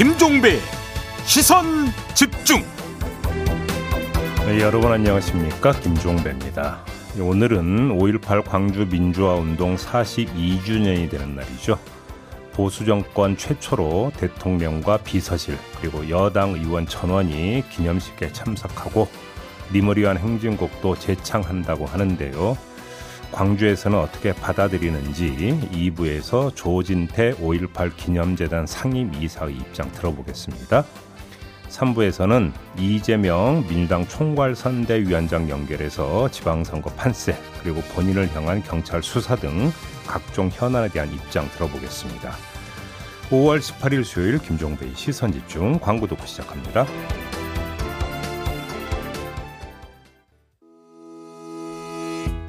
김종배 시선 집중. 네, 여러분 안녕하십니까 김종배입니다. 오늘은 5.18 광주 민주화 운동 42주년이 되는 날이죠. 보수 정권 최초로 대통령과 비서실 그리고 여당 의원 전원이 기념식에 참석하고 리머리안 행진곡도 재창한다고 하는데요. 광주에서는 어떻게 받아들이는지 2부에서 조진태 5.18 기념재단 상임이사의 입장 들어보겠습니다. 3부에서는 이재명 민주당 총괄선대위원장 연결해서 지방선거 판세 그리고 본인을 향한 경찰 수사 등 각종 현안에 대한 입장 들어보겠습니다. 5월 18일 수요일 김종배의 시선집중 광고 듣고 시작합니다.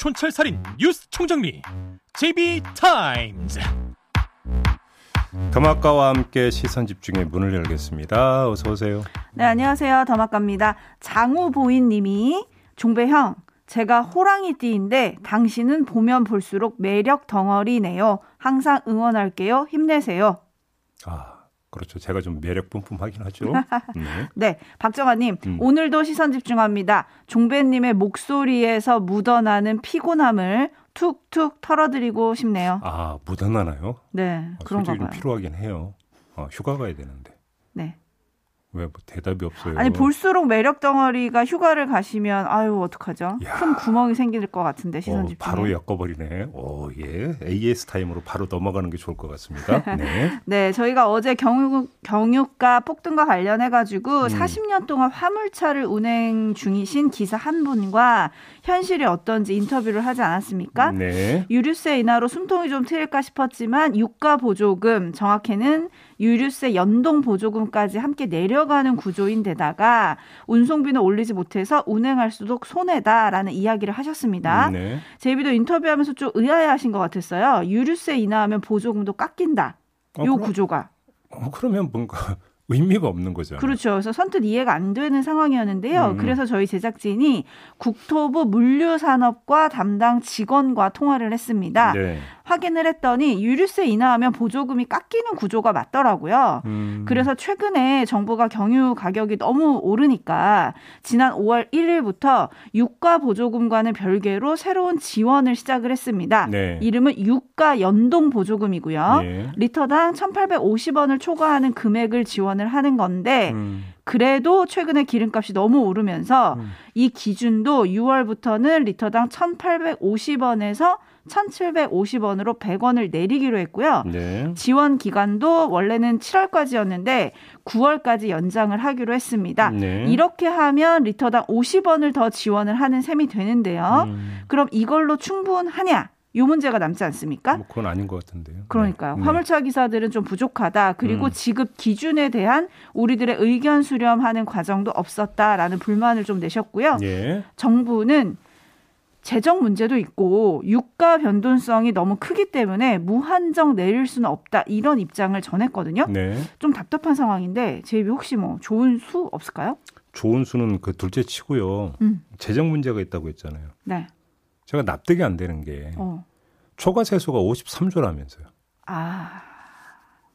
촌철살인 뉴스 총정리 JB타임즈. 더마카와 함께 시선 집중의 문을 열겠습니다. 어서 오세요. 네, 안녕하세요. 더마카입니다. 장우보인 님이 종배형 제가 호랑이 띠인데 당신은 보면 볼수록 매력 덩어리네요. 항상 응원할게요. 힘내세요. 아, 그렇죠. 제가 좀 매력 뿜뿜하긴 하죠. 네. 네, 박정아님 음. 오늘도 시선 집중합니다. 종배님의 목소리에서 묻어나는 피곤함을 툭툭 털어드리고 싶네요. 아 묻어나나요? 네, 아, 그런가 좀 필요하긴 해요. 아, 휴가 가야 되는데. 네. 왜 뭐 대답이 없어요? 아니 볼수록 매력 덩어리가 휴가를 가시면 아유 어떡하죠? 야. 큰 구멍이 생길 것 같은데 시선 집중. 어, 바로 엮어버리네. 오 예. AS 타임으로 바로 넘어가는 게 좋을 것 같습니다. 네. 네, 저희가 어제 경유 경유가 폭등과 관련해 가지고 음. 40년 동안 화물차를 운행 중이신 기사 한 분과 현실이 어떤지 인터뷰를 하지 않았습니까? 네. 유류세 인하로 숨통이 좀 트일까 싶었지만 유가 보조금 정확히는 유류세 연동 보조금까지 함께 내려가는 구조인데다가 운송비는 올리지 못해서 운행할수록 손해다라는 이야기를 하셨습니다. 네. 제비도 인터뷰하면서 좀 의아해하신 것 같았어요. 유류세 인하하면 보조금도 깎인다. 어, 요 그럼, 구조가. 어, 그러면 뭔가 의미가 없는 거죠. 그렇죠. 그래서 선뜻 이해가 안 되는 상황이었는데요. 음. 그래서 저희 제작진이 국토부 물류산업과 담당 직원과 통화를 했습니다. 네. 확인을 했더니 유류세 인하하면 보조금이 깎이는 구조가 맞더라고요. 음. 그래서 최근에 정부가 경유 가격이 너무 오르니까 지난 5월 1일부터 유가 보조금과는 별개로 새로운 지원을 시작을 했습니다. 네. 이름은 유가 연동 보조금이고요. 네. 리터당 1,850원을 초과하는 금액을 지원을 하는 건데 음. 그래도 최근에 기름값이 너무 오르면서 음. 이 기준도 6월부터는 리터당 1,850원에서 1,750원으로 100원을 내리기로 했고요. 네. 지원 기간도 원래는 7월까지였는데 9월까지 연장을 하기로 했습니다. 네. 이렇게 하면 리터당 50원을 더 지원을 하는 셈이 되는데요. 음. 그럼 이걸로 충분하냐? 요 문제가 남지 않습니까? 뭐 그건 아닌 것 같은데요. 그러니까요. 네. 화물차 기사들은 좀 부족하다. 그리고 음. 지급 기준에 대한 우리들의 의견 수렴하는 과정도 없었다라는 불만을 좀 내셨고요. 예. 정부는 재정 문제도 있고 유가 변동성이 너무 크기 때문에 무한정 내릴 수는 없다 이런 입장을 전했거든요. 네. 좀 답답한 상황인데 제이비 혹시 뭐 좋은 수 없을까요? 좋은 수는 그 둘째 치고요. 음. 재정 문제가 있다고 했잖아요. 네. 제가 납득이 안 되는 게 어. 초과 세수가 53조라면서요. 아.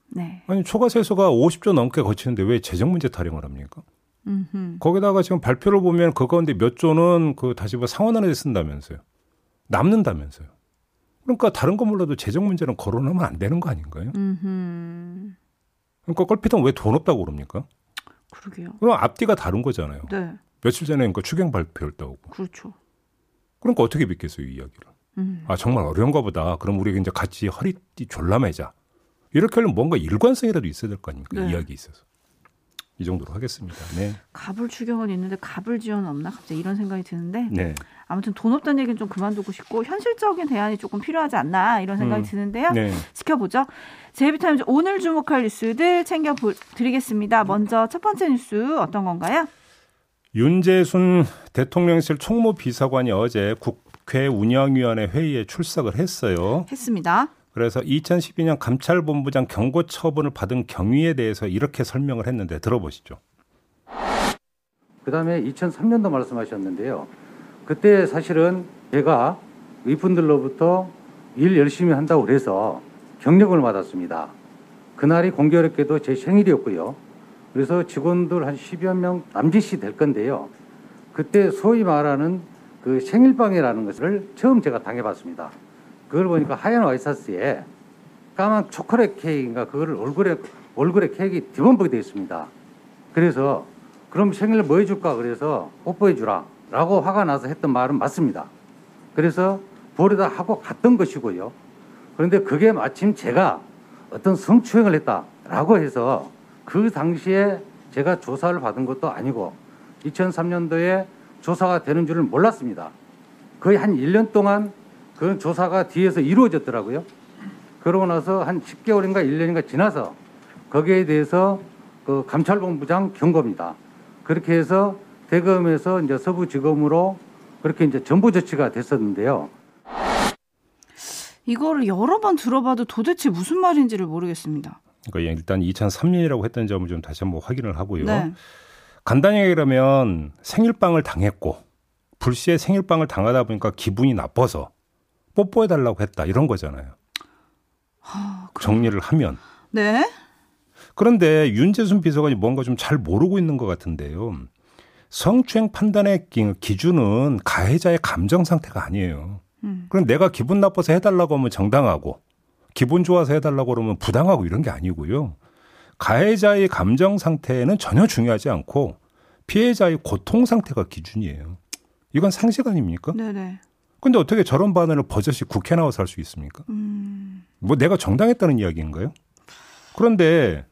네. 아니 초과 세수가 50조 넘게 거치는데 왜 재정 문제 타령을 합니까? 음흠. 거기다가 지금 발표를 보면 그 가운데 몇 조는 그 다시 뭐 상원안에 쓴다면서요. 남는다면서요. 그러니까 다른 거 몰라도 재정 문제는 거론하면 안 되는 거 아닌가요? 음흠. 그러니까 껄핏한 왜돈 없다고 그럽니까? 그러게요. 그럼 앞뒤가 다른 거잖아요. 네. 며칠 전에 그러니까 추경 발표했다고. 그렇죠. 그러니까 어떻게 믿겠어요, 이 이야기를. 음. 아, 정말 어려운가 보다. 그럼 우리 이제 같이 허리띠 졸라매자. 이렇게 하려면 뭔가 일관성이라도 있어야 될 거 아닙니까? 네. 이야기 있어서. 이 정도로 하겠습니다. 네. 갑을 추경은 있는데 갑을 지원 없나 갑자기 이런 생각이 드는데 네. 아무튼 돈 없다는 얘기는 좀 그만두고 싶고 현실적인 대안이 조금 필요하지 않나 이런 생각이 음. 드는데요. 네. 지켜보죠. 제이비타임즈 오늘 주목할 뉴스들 챙겨 드리겠습니다. 먼저 첫 번째 뉴스 어떤 건가요? 윤재순 대통령실 총무비서관이 어제 국회 운영위원회 회의에 출석을 했어요. 했습니다. 그래서 2012년 감찰본부장 경고 처분을 받은 경위에 대해서 이렇게 설명을 했는데 들어보시죠. 그다음에 2003년도 말씀하셨는데요. 그때 사실은 제가 이분들로부터 일 열심히 한다고 그래서 경력을 받았습니다. 그날이 공교롭게도 제 생일이었고요. 그래서 직원들 한 10여 명 남짓이 될 건데요. 그때 소위 말하는 그 생일빵이라는 것을 처음 제가 당해봤습니다. 그걸 보니까 하얀 와이셔츠에 까만 초콜릿 케이크인가 그거를 얼굴에 얼굴에 케이크 뒤범벅이 되어 있습니다. 그래서 그럼 생일 뭐 해줄까 그래서 뽀뽀해 주라 라고 화가 나서 했던 말은 맞습니다. 그래서 보려다 하고 갔던 것이고요. 그런데 그게 마침 제가 어떤 성추행을 했다라고 해서 그 당시에 제가 조사를 받은 것도 아니고 2003년도에 조사가 되는 줄은 몰랐습니다. 거의 한 1년 동안 그 조사가 뒤에서 이루어졌더라고요. 그러고 나서 한 10개월인가 1년인가 지나서 거기에 대해서 그 감찰본부장 경고입니다. 그렇게 해서 대검에서 이제 서부지검으로 그렇게 이제 전부 조치가 됐었는데요. 이거를 여러 번 들어봐도 도대체 무슨 말인지를 모르겠습니다. 그러니까 일단 2003년이라고 했던 점을 좀 다시 한번 확인을 하고요. 네. 간단히 얘기하면 생일빵을 당했고 불시에 생일빵을 당하다 보니까 기분이 나빠서 뽀뽀해달라고 했다 이런 거잖아요. 아, 정리를 하면. 네. 그런데 윤재순 비서관이 뭔가 좀 잘 모르고 있는 것 같은데요. 성추행 판단의 기준은 가해자의 감정 상태가 아니에요. 음. 그럼 내가 기분 나빠서 해달라고 하면 정당하고 기분 좋아서 해달라고 그러면 부당하고 이런 게 아니고요. 가해자의 감정 상태는 전혀 중요하지 않고 피해자의 고통 상태가 기준이에요. 이건 상식 아닙니까? 네네. 근데 어떻게 저런 반응을 버젓이 국회 나와서 할 수 있습니까? 음. 뭐 내가 정당했다는 이야기인가요? 그런데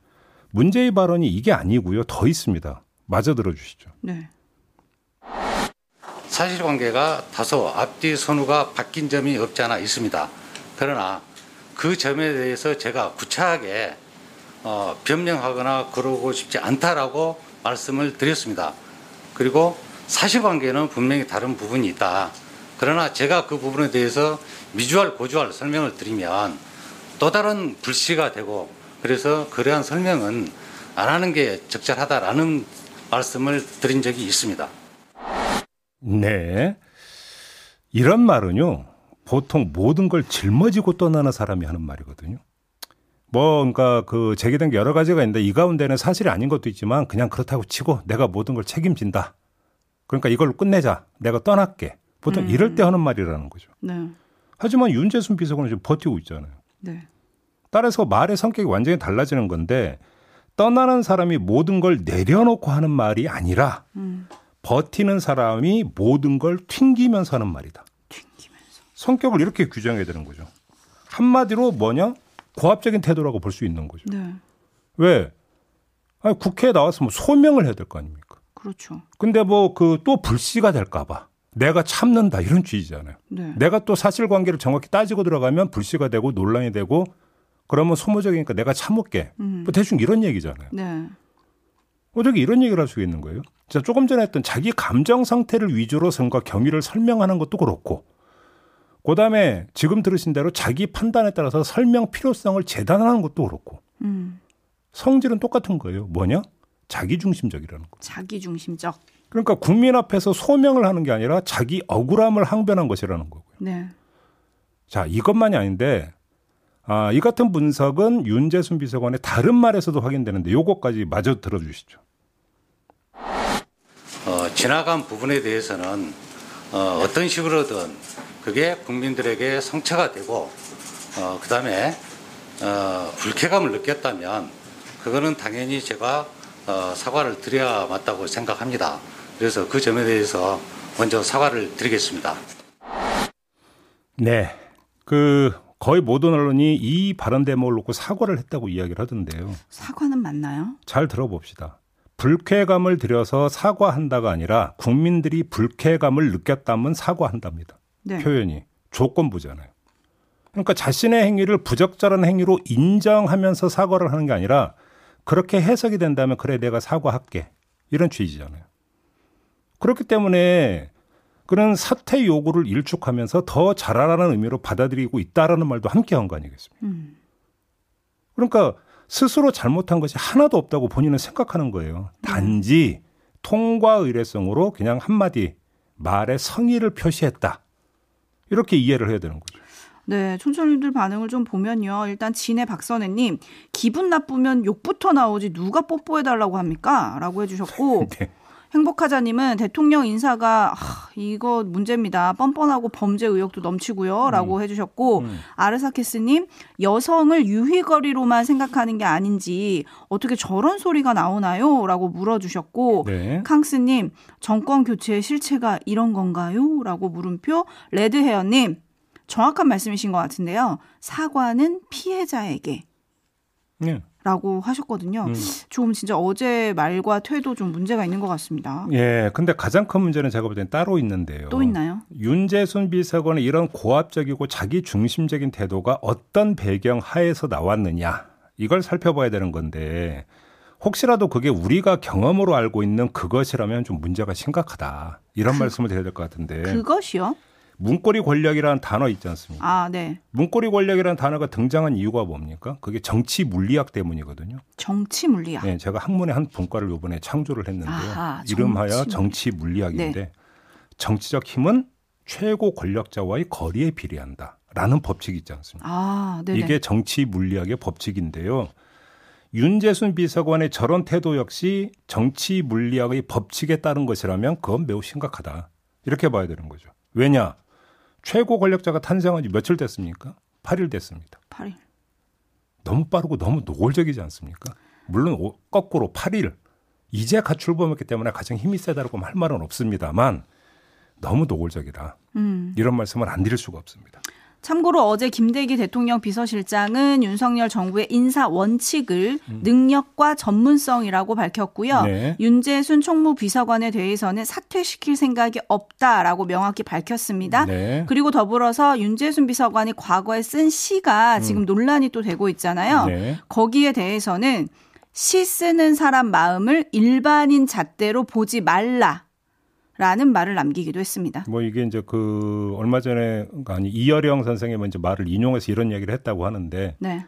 문제의 발언이 이게 아니고요. 더 있습니다. 마저 들어주시죠. 네. 사실관계가 다소 앞뒤 선우가 바뀐 점이 없지 않아 있습니다. 그러나 그 점에 대해서 제가 구차하게 어, 변명하거나 그러고 싶지 않다라고 말씀을 드렸습니다. 그리고 사실관계는 분명히 다른 부분이 있다. 그러나 제가 그 부분에 대해서 미주알 고주알 설명을 드리면 또 다른 불씨가 되고 그래서 그러한 설명은 안 하는 게 적절하다라는 말씀을 드린 적이 있습니다. 네. 이런 말은요, 보통 모든 걸 짊어지고 떠나는 사람이 하는 말이거든요. 뭐, 그러니까 그 제기된 게 여러 가지가 있는데 이 가운데는 사실이 아닌 것도 있지만 그냥 그렇다고 치고 내가 모든 걸 책임진다. 그러니까 이걸로 끝내자. 내가 떠날게. 보통 음. 이럴 때 하는 말이라는 거죠. 네. 하지만 윤재순 비서관은 지금 버티고 있잖아요. 네. 따라서 말의 성격이 완전히 달라지는 건데 떠나는 사람이 모든 걸 내려놓고 하는 말이 아니라 음. 버티는 사람이 모든 걸 튕기면서 하는 말이다. 튕기면서. 성격을 이렇게 규정해야 되는 거죠. 한마디로 뭐냐? 고압적인 태도라고 볼 수 있는 거죠. 네. 왜? 아니, 국회에 나와서 뭐 소명을 해야 될 거 아닙니까? 그렇죠. 근데 뭐 그 또 불씨가 될까봐 내가 참는다 이런 취지잖아요. 네. 내가 또 사실관계를 정확히 따지고 들어가면 불씨가 되고 논란이 되고 그러면 소모적이니까 내가 참을게. 음. 뭐 대충 이런 얘기잖아요. 네. 어떻게 이런 얘기를 할 수 있는 거예요? 자, 조금 전에 했던 자기 감정 상태를 위주로 선과 경위를 설명하는 것도 그렇고, 그 다음에 지금 들으신 대로 자기 판단에 따라서 설명 필요성을 재단하는 것도 그렇고, 음. 성질은 똑같은 거예요. 뭐냐? 자기 중심적이라는 거. 자기 중심적. 그러니까 국민 앞에서 소명을 하는 게 아니라 자기 억울함을 항변한 것이라는 거고요. 네. 자, 이것만이 아닌데 아, 이 같은 분석은 윤재순 비서관의 다른 말에서도 확인되는데 요것까지 마저 들어주시죠. 어, 지나간 부분에 대해서는 어, 어떤 식으로든 그게 국민들에게 성취가 되고 어, 그다음에 어, 불쾌감을 느꼈다면 그거는 당연히 제가 어, 사과를 드려야 맞다고 생각합니다. 그래서 그 점에 대해서 먼저 사과를 드리겠습니다. 네. 그 거의 모든 언론이 이 발언 대목을 놓고 사과를 했다고 이야기를 하던데요. 사과는 맞나요? 잘 들어봅시다. 불쾌감을 들여서 사과한다가 아니라 국민들이 불쾌감을 느꼈다면 사과한답니다. 네. 표현이 조건부잖아요. 그러니까 자신의 행위를 부적절한 행위로 인정하면서 사과를 하는 게 아니라 그렇게 해석이 된다면 그래 내가 사과할게 이런 취지잖아요. 그렇기 때문에 그런 사퇴 요구를 일축하면서 더 잘하라는 의미로 받아들이고 있다라는 말도 함께 한 거 아니겠습니까? 음. 그러니까 스스로 잘못한 것이 하나도 없다고 본인은 생각하는 거예요. 단지 통과 의례성으로 그냥 한마디 말의 성의를 표시했다. 이렇게 이해를 해야 되는 거죠. 네, 촌철님들 반응을 좀 보면요. 일단 진해 박선혜님 기분 나쁘면 욕부터 나오지 누가 뽀뽀해달라고 합니까? 라고 해주셨고 네. 행복하자님은 대통령 인사가 아, 이거 문제입니다. 뻔뻔하고 범죄 의혹도 넘치고요.라고 음. 해주셨고 음. 아르사케스님 여성을 유희거리로만 생각하는 게 아닌지 어떻게 저런 소리가 나오나요?라고 물어주셨고 네. 캉스님 정권 교체의 실체가 이런 건가요?라고 물음표 레드헤어님 정확한 말씀이신 것 같은데요. 사과는 피해자에게. 네. 라고 하셨거든요. 음. 좀 진짜 어제 말과 퇴도 좀 문제가 있는 것 같습니다. 예. 근데 가장 큰 문제는 제가 볼 때는 따로 있는데요. 또 있나요? 윤재순 비서관의 이런 고압적이고 자기 중심적인 태도가 어떤 배경 하에서 나왔느냐. 이걸 살펴봐야 되는 건데 혹시라도 그게 우리가 경험으로 알고 있는 그것이라면 좀 문제가 심각하다. 이런 그, 말씀을 드려야 될 것 같은데. 그것이요? 문고리 권력이라는 단어 있지 않습니까? 아, 네. 문고리 권력이라는 단어가 등장한 이유가 뭡니까? 그게 정치 물리학 때문이거든요. 정치 물리학. 네, 제가 학문의 한 분과를 이번에 창조를 했는데요. 아하, 이름하여 정치 물리학인데 네. 정치적 힘은 최고 권력자와의 거리에 비례한다 라는 법칙이 있지 않습니까? 아, 이게 정치 물리학의 법칙인데요. 윤재순 비서관의 저런 태도 역시 정치 물리학의 법칙에 따른 것이라면 그건 매우 심각하다. 이렇게 봐야 되는 거죠. 왜냐? 최고 권력자가 탄생한 지 며칠 됐습니까? 8일 됐습니다. 8일. 너무 빠르고 너무 노골적이지 않습니까? 물론 거꾸로 8일. 이제 가 출범했기 때문에 가장 힘이 세다고 할 말은 없습니다만 너무 노골적이다. 음. 이런 말씀을 안 드릴 수가 없습니다. 참고로 어제 김대기 대통령 비서실장은 윤석열 정부의 인사 원칙을 음. 능력과 전문성이라고 밝혔고요. 네. 윤재순 총무 비서관에 대해서는 사퇴시킬 생각이 없다라고 명확히 밝혔습니다. 네. 그리고 더불어서 윤재순 비서관이 과거에 쓴 시가 음. 지금 논란이 또 되고 있잖아요. 네. 거기에 대해서는 시 쓰는 사람 마음을 일반인 잣대로 보지 말라. 라는 말을 남기기도 했습니다. 뭐 이게 이제 그 얼마 전에 아니 이여령 선생이 먼저 말을 인용해서 이런 얘기를 했다고 하는데 네.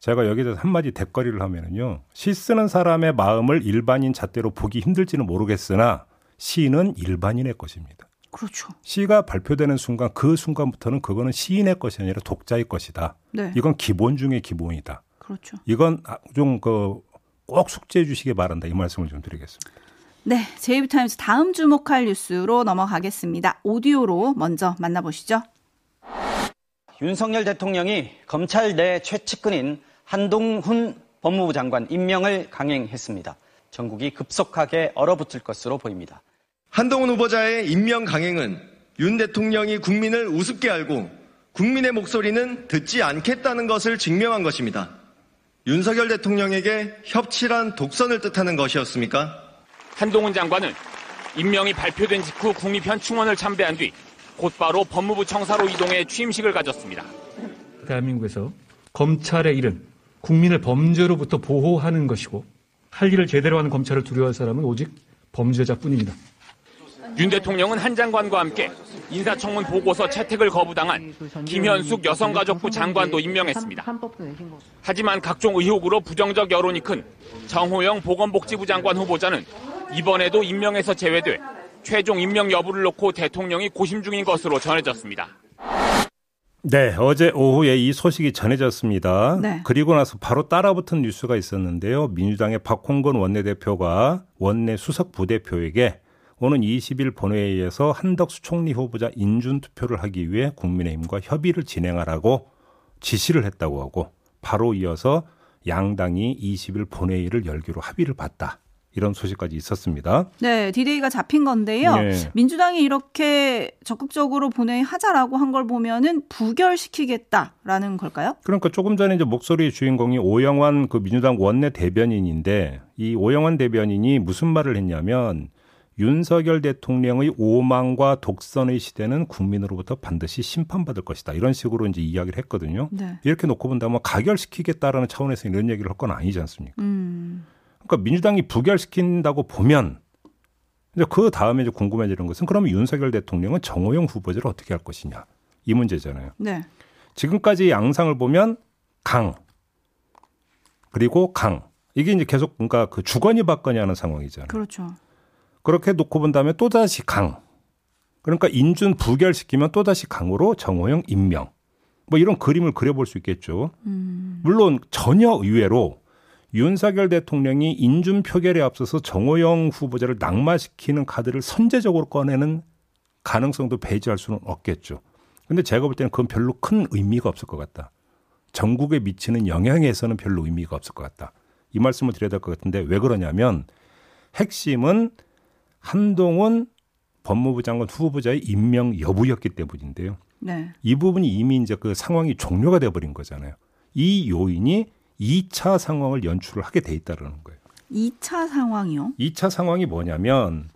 제가 여기서 한마디 대거리를 하면은요. 시 쓰는 사람의 마음을 일반인 잣대로 보기 힘들지는 모르겠으나 시는 일반인의 것입니다. 그렇죠. 시가 발표되는 순간 그 순간부터는 그거는 시인의 것이 아니라 독자의 것이다. 네. 이건 기본 중의 기본이다. 그렇죠. 이건 아, 좀그 꼭 숙지해 주시기 바란다. 이 말씀을 좀 드리겠습니다. 네, 제이비타임스 다음 주목할 뉴스로 넘어가겠습니다. 오디오로 먼저 만나보시죠. 윤석열 대통령이 검찰 내 최측근인 한동훈 법무부 장관 임명을 강행했습니다. 전국이 급속하게 얼어붙을 것으로 보입니다. 한동훈 후보자의 임명 강행은 윤 대통령이 국민을 우습게 알고 국민의 목소리는 듣지 않겠다는 것을 증명한 것입니다. 윤석열 대통령에게 협치란 독선을 뜻하는 것이었습니까? 한동훈 장관은 임명이 발표된 직후 국립현 충원을 참배한 뒤 곧바로 법무부 청사로 이동해 취임식을 가졌습니다. 대한민국에서 검찰의 일은 국민을 범죄로부터 보호하는 것이고 할 일을 제대로 하는 검찰을 두려워할 사람은 오직 범죄자뿐입니다. 윤 대통령은 한 장관과 함께 인사청문 보고서 채택을 거부당한 김현숙 여성가족부 장관도 임명했습니다. 하지만 각종 의혹으로 부정적 여론이 큰 정호영 보건복지부 장관 후보자는 이번에도 임명에서 제외돼 최종 임명 여부를 놓고 대통령이 고심 중인 것으로 전해졌습니다. 네, 어제 오후에 이 소식이 전해졌습니다. 네. 그리고 나서 바로 따라붙은 뉴스가 있었는데요. 민주당의 박홍근 원내대표가 원내 수석 부대표에게 오는 20일 본회의에서 한덕수 총리 후보자 인준 투표를 하기 위해 국민의힘과 협의를 진행하라고 지시를 했다고 하고 바로 이어서 양당이 20일 본회의를 열기로 합의를 봤다. 이런 소식까지 있었습니다. 네, 디데이가 잡힌 건데요. 네. 민주당이 이렇게 적극적으로 본회의하자라고 한 걸 보면은 부결시키겠다라는 걸까요? 그러니까 조금 전에 이제 목소리의 주인공이 오영환 그 민주당 원내 대변인인데 이 오영환 대변인이 무슨 말을 했냐면 윤석열 대통령의 오만과 독선의 시대는 국민으로부터 반드시 심판받을 것이다. 이런 식으로 이제 이야기를 했거든요. 네. 이렇게 놓고 본다면 가결시키겠다라는 차원에서 이런 얘기를 할 건 아니지 않습니까? 음. 그러니까 민주당이 부결시킨다고 보면 이제 그 다음에 이제 궁금해지는 것은 그러면 윤석열 대통령은 정호영 후보자를 어떻게 할 것이냐 이 문제잖아요. 네. 지금까지 양상을 보면 강 그리고 강 이게 이제 계속 그러니까 그 주거니 받거니 하는 상황이잖아요. 그렇죠. 그렇게 놓고 본 다음에 또 다시 강. 그러니까 인준 부결시키면 또 다시 강으로 정호영 임명. 뭐 이런 그림을 그려볼 수 있겠죠. 음. 물론 전혀 의외로 윤석열 대통령이 인준 표결에 앞서서 정호영 후보자를 낙마시키는 카드를 선제적으로 꺼내는 가능성도 배제할 수는 없겠죠. 근데 제가 볼 때는 그건 별로 큰 의미가 없을 것 같다. 전국에 미치는 영향에서는 별로 의미가 없을 것 같다. 이 말씀을 드려야 될 것 같은데 왜 그러냐면 핵심은 한동훈 법무부 장관 후보자의 임명 여부였기 때문인데요. 네. 이 부분이 이미 이제 그 상황이 종료가 돼 버린 거잖아요. 이 요인이 2차 상황을 연출을 하게 돼 있다라는 거예요. 2차 상황이요? 2차 상황이 뭐냐면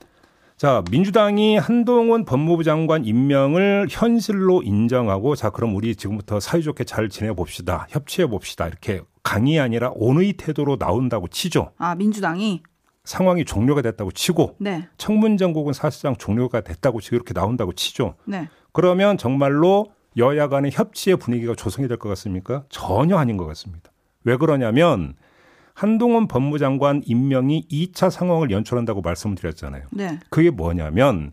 자, 민주당이 한동훈 법무부 장관 임명을 현실로 인정하고 자, 그럼 우리 지금부터 사이좋게 잘 지내 봅시다. 협치해 봅시다. 이렇게 강이 아니라 온의 태도로 나온다고 치죠. 아, 민주당이 상황이 종료가 됐다고 치고 네. 청문 정국은 사실상 종료가 됐다고 치고 이렇게 나온다고 치죠. 네. 그러면 정말로 여야 간의 협치의 분위기가 조성이 될 것 같습니까? 전혀 아닌 것 같습니다. 왜 그러냐면 한동훈 법무장관 임명이 2차 상황을 연출한다고 말씀을 드렸잖아요. 네. 그게 뭐냐면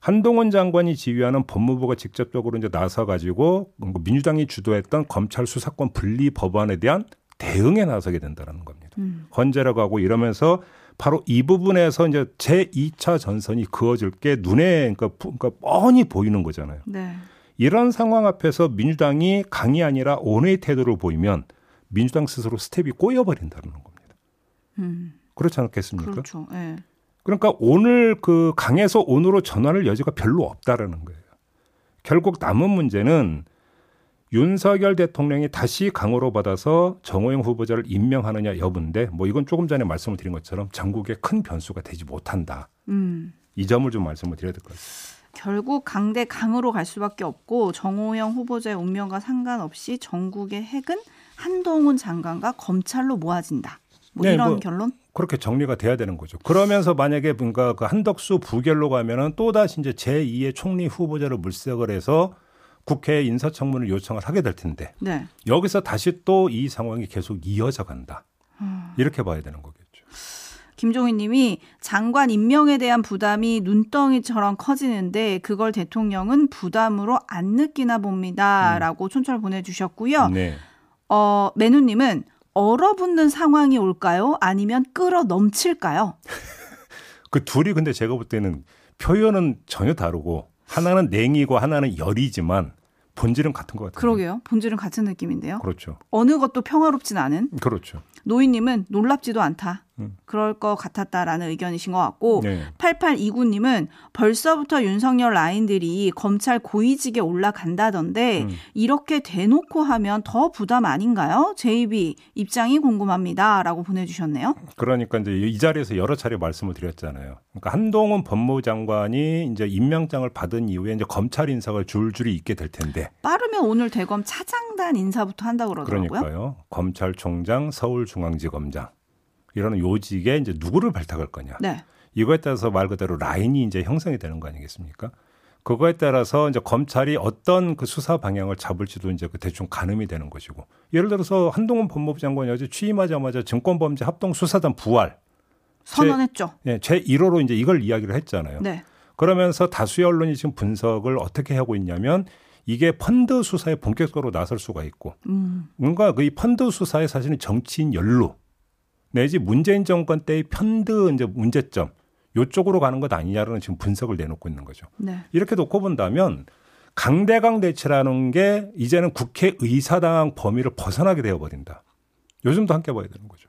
한동훈 장관이 지휘하는 법무부가 직접적으로 이제 나서 가지고 민주당이 주도했던 검찰 수사권 분리 법안에 대한 대응에 나서게 된다는 겁니다. 음. 헌재라고 하고 이러면서 바로 이 부분에서 이제 제 2차 전선이 그어질 게 눈에 그러니까, 그러니까 뻔히 보이는 거잖아요. 네. 이런 상황 앞에서 민주당이 강이 아니라 온의 태도를 보이면 민주당 스스로 스텝이 꼬여버린다는 겁니다. 음. 그렇지 않겠습니까? 그렇죠. 네. 그러니까 오늘 그 강에서 온으로 전환할 여지가 별로 없다라는 거예요. 결국 남은 문제는 윤석열 대통령이 다시 강호로 받아서 정호영 후보자를 임명하느냐 여부인데 뭐 이건 조금 전에 말씀을 드린 것처럼 정국에 큰 변수가 되지 못한다. 음. 이 점을 좀 말씀을 드려야 될 것 같습니다. 결국 강대 강으로 갈 수밖에 없고 정호영 후보자의 운명과 상관없이 전국의 핵은 한동훈 장관과 검찰로 모아진다. 뭐 네, 이런 뭐 결론? 그렇게 정리가 돼야 되는 거죠. 그러면서 만약에 뭔가 그 한덕수 부결로 가면은 또 다시 이제 제2의 총리 후보자를 물색을 해서 국회 인사청문을 요청을 하게 될 텐데 네. 여기서 다시 또 이 상황이 계속 이어져 간다. 음. 이렇게 봐야 되는 거겠죠. 김종인 님이 장관 임명에 대한 부담이 눈덩이처럼 커지는데 그걸 대통령은 부담으로 안 느끼나 봅니다. 음. 라고 촌철 보내주셨고요. 네. 어, 매누님은 얼어붙는 상황이 올까요? 아니면 끌어 넘칠까요? 그 둘이 근데 제가 볼 때는 표현은 전혀 다르고 하나는 냉이고 하나는 열이지만 본질은 같은 것 같아요. 그러게요. 본질은 같은 느낌인데요. 그렇죠. 어느 것도 평화롭진 않은. 그렇죠. 노인님은 놀랍지도 않다. 음. 그럴 것 같았다라는 의견이신 것 같고 네. 8829님은 벌써부터 윤석열 라인들이 검찰 고위직에 올라간다던데 음. 이렇게 대놓고 하면 더 부담 아닌가요? JB 입장이 궁금합니다라고 보내주셨네요. 그러니까 이제 이 자리에서 여러 차례 말씀을 드렸잖아요. 그러니까 한동훈 법무부 장관이 이제 임명장을 받은 이후에 이제 검찰 인사가 줄줄이 있게 될 텐데 빠르면 오늘 대검 차장단 인사부터 한다고 그러더라고요. 그러니까요. 검찰총장, 서울중앙지검장 이런 요직에 이제 누구를 발탁할 거냐. 네. 이거에 따라서 말 그대로 라인이 이제 형성이 되는 거 아니겠습니까? 그거에 따라서 이제 검찰이 어떤 그 수사 방향을 잡을지도 이제 그 대충 가늠이 되는 것이고 예를 들어서 한동훈 법무부 장관이 어제 취임하자마자 증권범죄 합동 수사단 부활 선언했죠. 제, 네, 제 1호로 이제 이걸 이야기를 했잖아요. 네. 그러면서 다수의 언론이 지금 분석을 어떻게 하고 있냐면 이게 펀드 수사에 본격적으로 나설 수가 있고 음. 뭔가 그 이 펀드 수사에 사실은 정치인 연루 내지 문재인 정권 때의 편드 이제 문제점 요쪽으로 가는 것 아니냐라는 지금 분석을 내놓고 있는 거죠. 네. 이렇게 놓고 본다면 강대강 대치라는 게 이제는 국회 의사당 범위를 벗어나게 되어 버린다. 요즘도 함께 봐야 되는 거죠.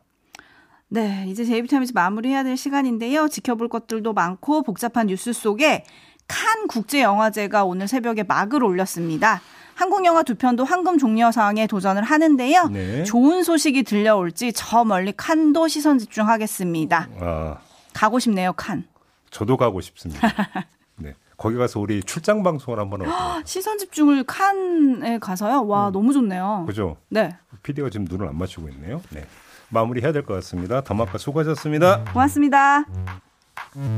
네, 이제 제이비타임즈 마무리해야 될 시간인데요. 지켜볼 것들도 많고 복잡한 뉴스 속에 칸 국제영화제가 오늘 새벽에 막을 올렸습니다. 한국 영화 두 편도 황금 종려상에 도전을 하는데요. 네. 좋은 소식이 들려올지 저 멀리 칸도 시선 집중하겠습니다. 아, 가고 싶네요, 칸. 저도 가고 싶습니다. 네. 거기 가서 우리 출장 방송을 한번 어요 시선 집중을 칸에 가서요. 와, 음. 너무 좋네요. 그죠? 네. PD가 지금 눈을 안 맞추고 있네요. 네. 마무리해야 될 것 같습니다. 더마카 수고하셨습니다. 고맙습니다. 음.